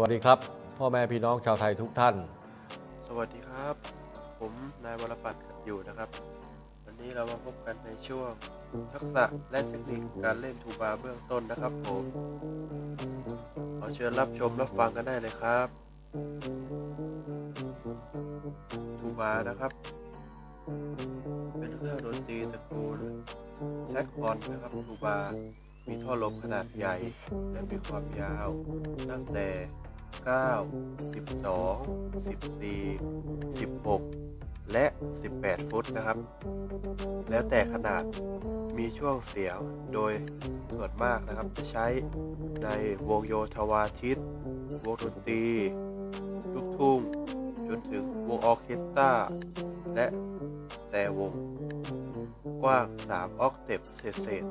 สวัสดีครับ พ่อแม่พี่น้องชาวไทยทุกท่าน สวัสดีครับ ผมนายวรปัตรอยู่นะครับ วันนี้เรามาพบกันในช่วง ทักษะและเทคนิคการเล่นทูบาเบื้องต้นนะครับผมขอเชิญรับชมรับฟังกันได้เลยครับ ทูบานะครับ เป็นเครื่องดนตรีตระกูลแซกคอนนะครับทูบามีท่อลมขนาดใหญ่ และมีความยาว ตั้งแต่ 9 12 14 16และ 18 ฟุตนะครับ แล้วแต่ขนาดมีช่วงเสียงโดยส่วนมากนะครับจะใช้ในวงโยธวาทิต วงดนตรีลูกทุ่ง จนถึงวงออเคสตราและแต่วงกว้าง 3 ออกเทปเศษ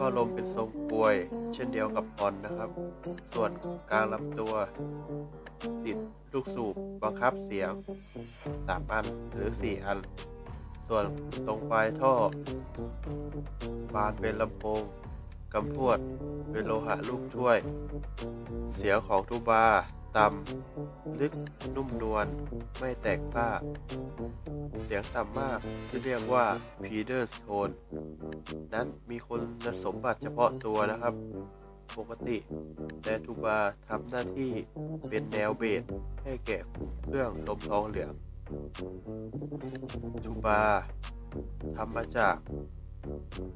ๆก็ลมเป็นทรงกลวย เช่นเดียวกับพรนะครับ ส่วนกลางลำตัว ติดลูกสูบบังคับเสียง 3 อันหรือ 4 อัน ส่วนตรงปลายท่อ บานเป็นลำโพงกำพวดเป็นโลหะลูกถ้วย เสียงของทูบา ต่ำลึกนุ่มนวลไม่แตกพลาเสียงต่ำมากที่เรียกว่า p e d e r s tone นั้นมีคุณสมบัติเฉพาะตัวนะครับ ปกติแต่ทูบาทำหน้าที่เป็นแนวเบสให้แก่เครื่องลมทองเหลืองทูบาทำมาจาก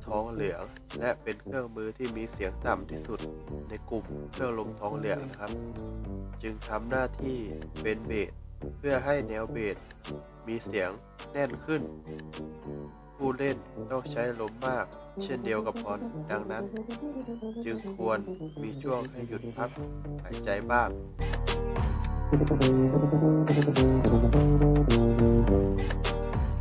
ทองเหลือง และเป็นเครื่องมือที่มีเสียงต่ำที่สุดในกลุ่มเครื่องลมทองเหลืองนะครับ จึงทำหน้าที่เป็นเบสเพื่อให้แนวเบสมีเสียงแน่นขึ้น ผู้เล่นต้องใช้ลมมาก เช่นเดียวกับพรดังนั้น จึงควรมีช่วงให้หยุดพักหายใจบ้าง